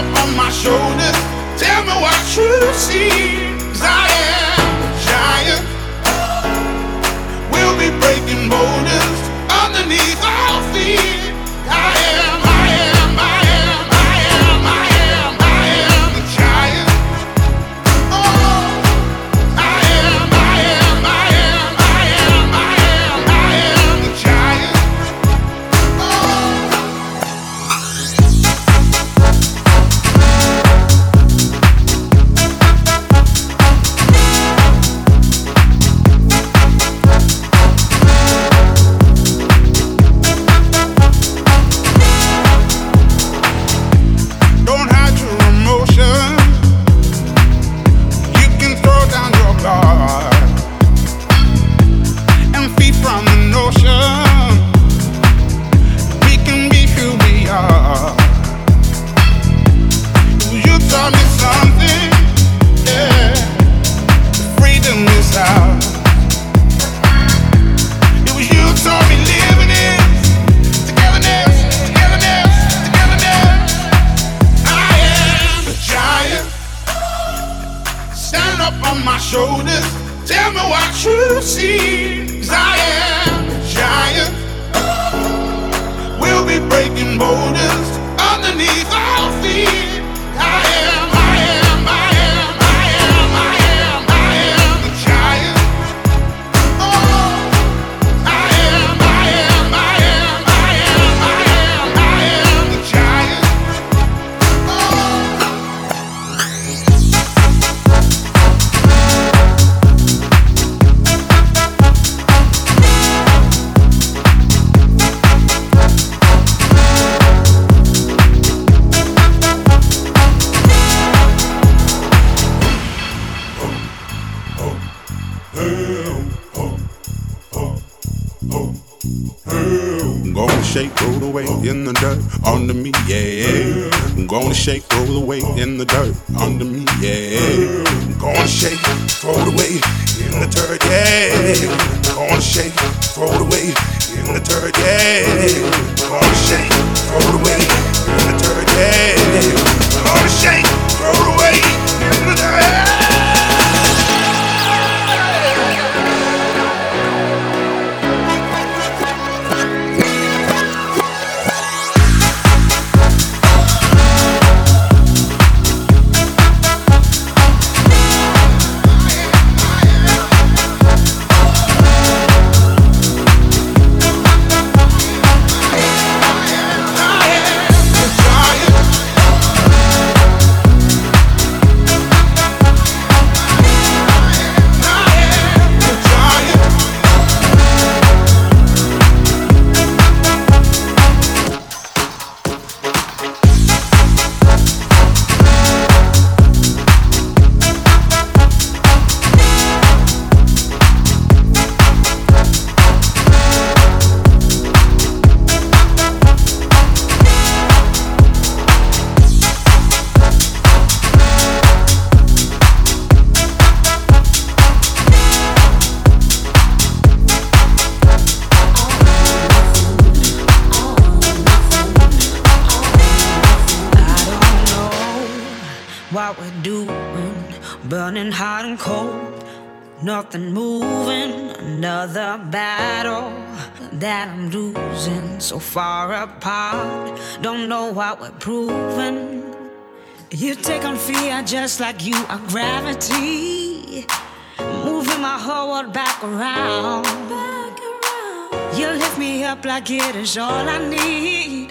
up on my shoulders. Tell me what you see. 'Cause I am a giant. We'll be breaking boulders underneath our feet. Breaking gonna shake, throw the weight in the dirt under me, yeah. I'm gonna shake, throw the weight in the dirt, yeah. I'm gonna shake, throw the weight in the dirt, yeah. I'm gonna shake, throw the weight in the dirt, yeah. I'm gonna shake, throw the weight in the dirt. Nothing moving, another battle that I'm losing. So far apart, don't know what we're proving. You take on fear just like you are gravity, moving my whole world back around. You lift me up like it is all I need.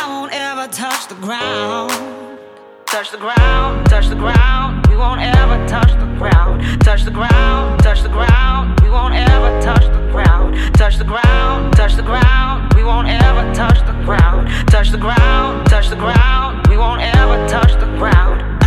I won't ever touch the ground. Touch the ground, touch the ground won't ever touch the ground. Touch the ground, touch the ground. We won't ever touch the ground. Touch the ground, touch the ground. We won't ever touch the ground. Touch the ground, touch the ground. We won't ever touch the ground.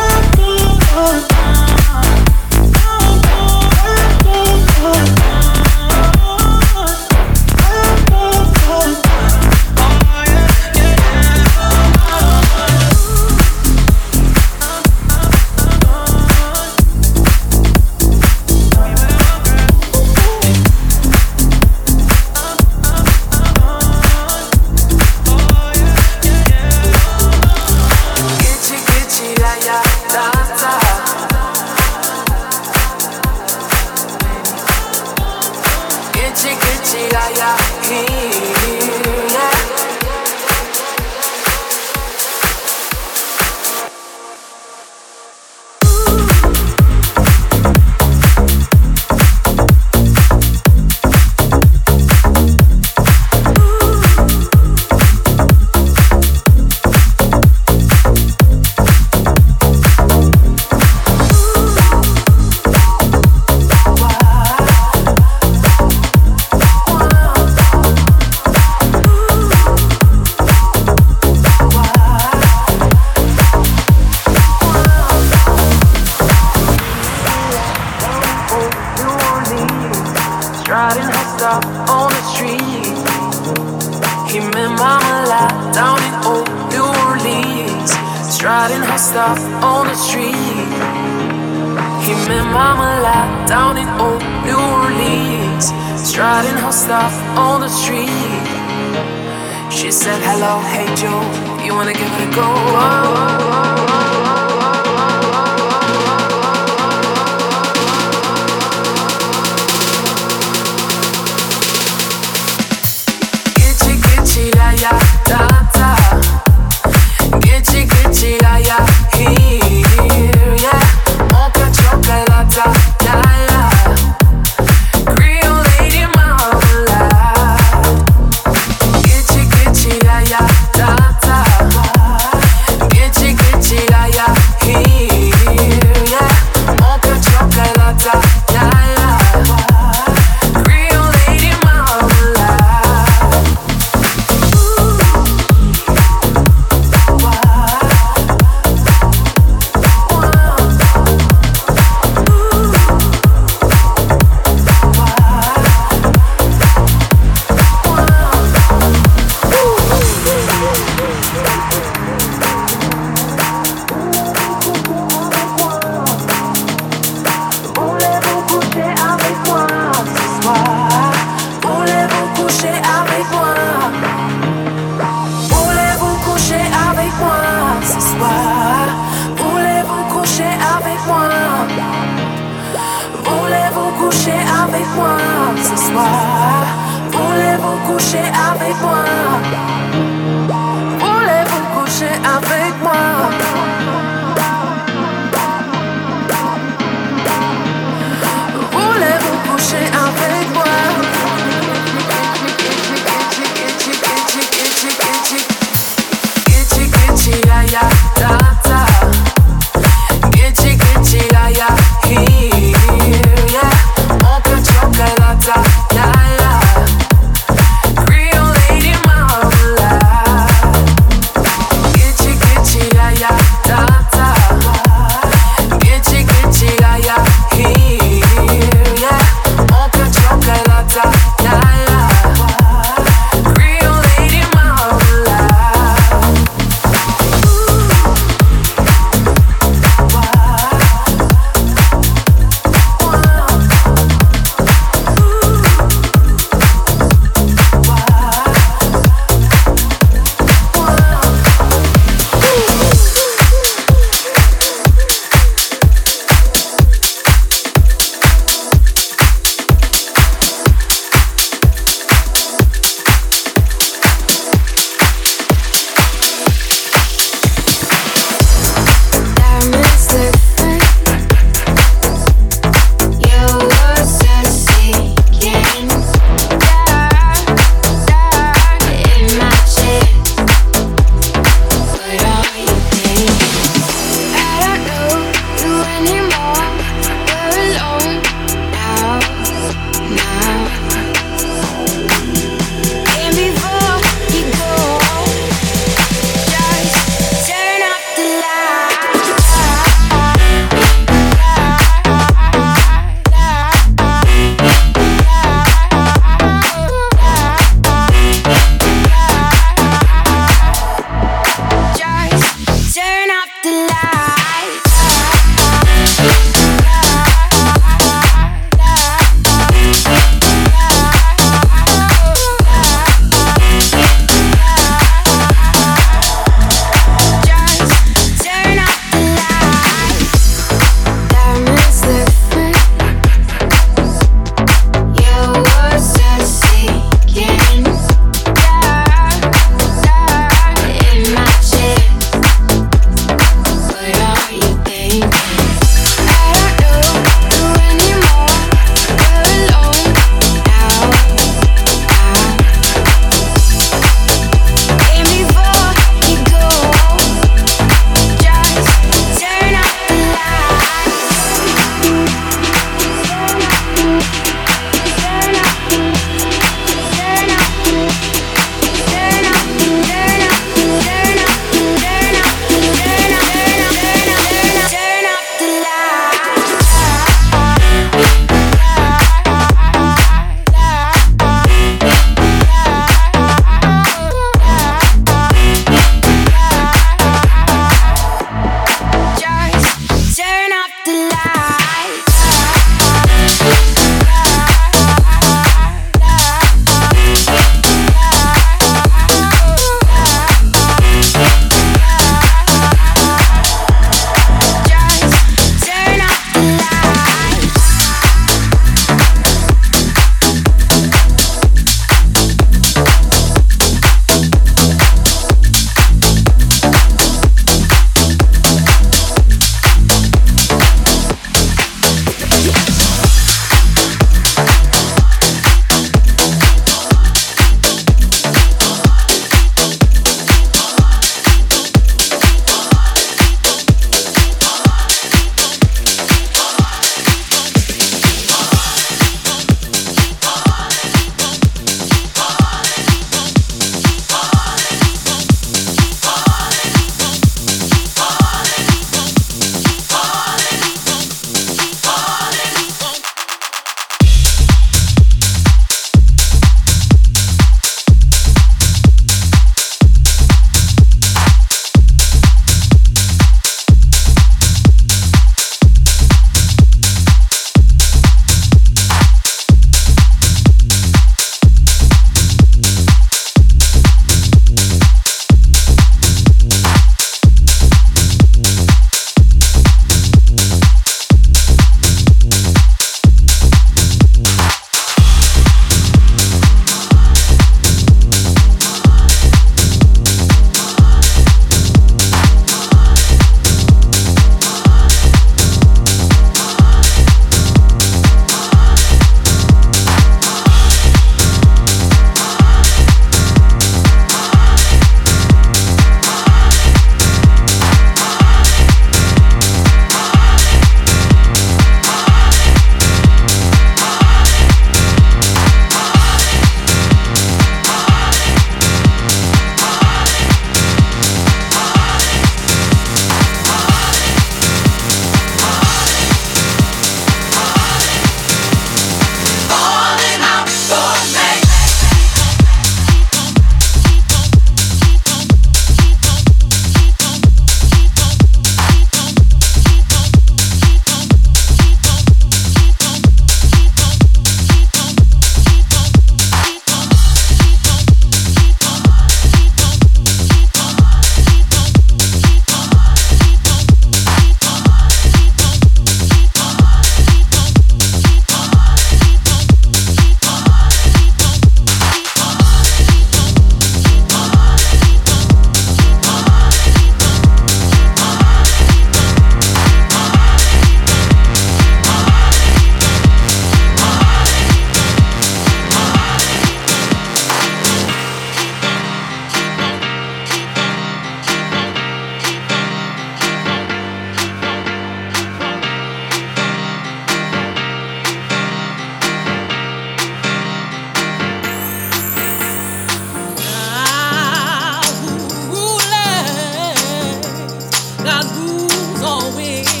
I lose or win.